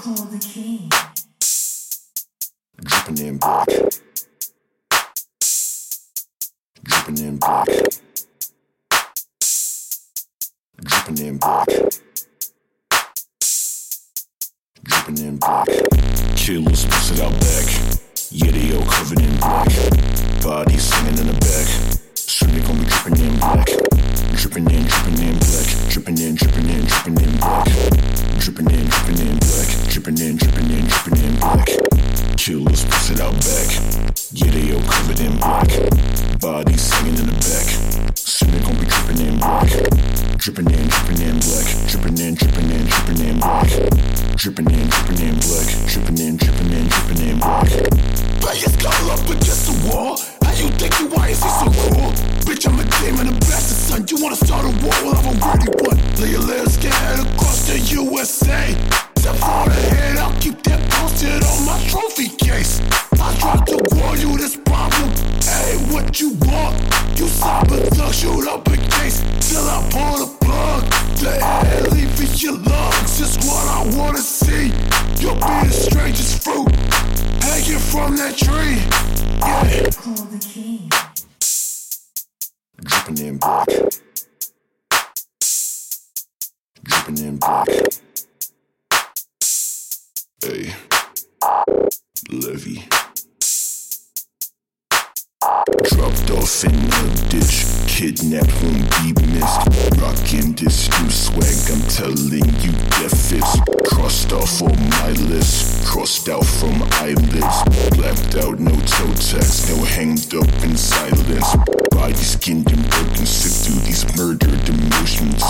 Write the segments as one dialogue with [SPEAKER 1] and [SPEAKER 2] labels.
[SPEAKER 1] Cole the King.
[SPEAKER 2] dripping in black. Dripping in black. Dripping in black. Dripping in black. Killers posted out back. Yeah, they covered in black. Bodies singing in the back. Posted out back. Yeah, they all covered in black. Bodies singing in the back. Soon they gon' be dripping in black. Dripping in, dripping in black. Dripping in, dripping in, dripping in black. Dripping in, dripping in black. Dripping in, dripping in, dripping in black.
[SPEAKER 3] Players call up against the wall. How you think you why is he so cool? Bitch, I'm a demon, a bastard son. You wanna start a war? Well, I'm already one. Lay your legs scared across the USA. Step for the head, I'll keep what you want? You thug, shoot up a case till I pull the plug. The air leaving your lungs, just what I wanna see. You'll be the strangest fruit hanging from that tree. Yeah.
[SPEAKER 1] Cole the King.
[SPEAKER 2] Dripping in black. Dripping in black. Hey. Levy. Dropped off in a ditch. Kidnapped, won't be missed. Rockin' this new swag, I'm telling you, get fits. Crossed off on my list. Crossed out from eyelids. Blacked out, no toe tags. No hanged up in silence. Body skinned and broken. Sit through these murdered emotions.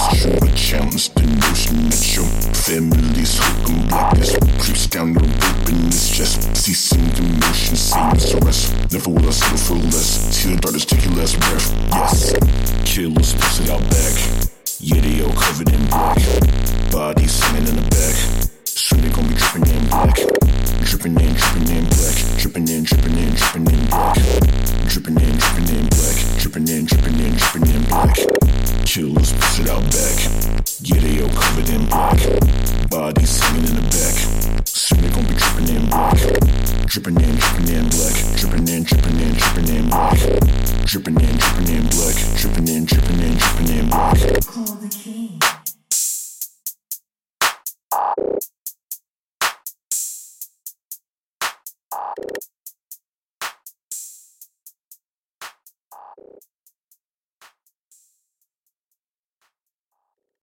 [SPEAKER 2] It's just ceasing the motion. As the rest. Never will I settle for less. See the brothers take your last breath. Yes. Killers posted out back. They all covered in black. Bodies singing in the back. Soon they gon' be dripping in black. Dripping in, dripping in black. Dripping in, dripping in, dripping in black. Dripping in, dripping in black. Dripping in, dripping in, dripping in black. Killers posted out back. Yeah, all covered in black. Dripping in, dripping in black. Dripping in, dripping in, dripping in black. Dripping in, dripping in black. Dripping in, dripping in, dripping in black.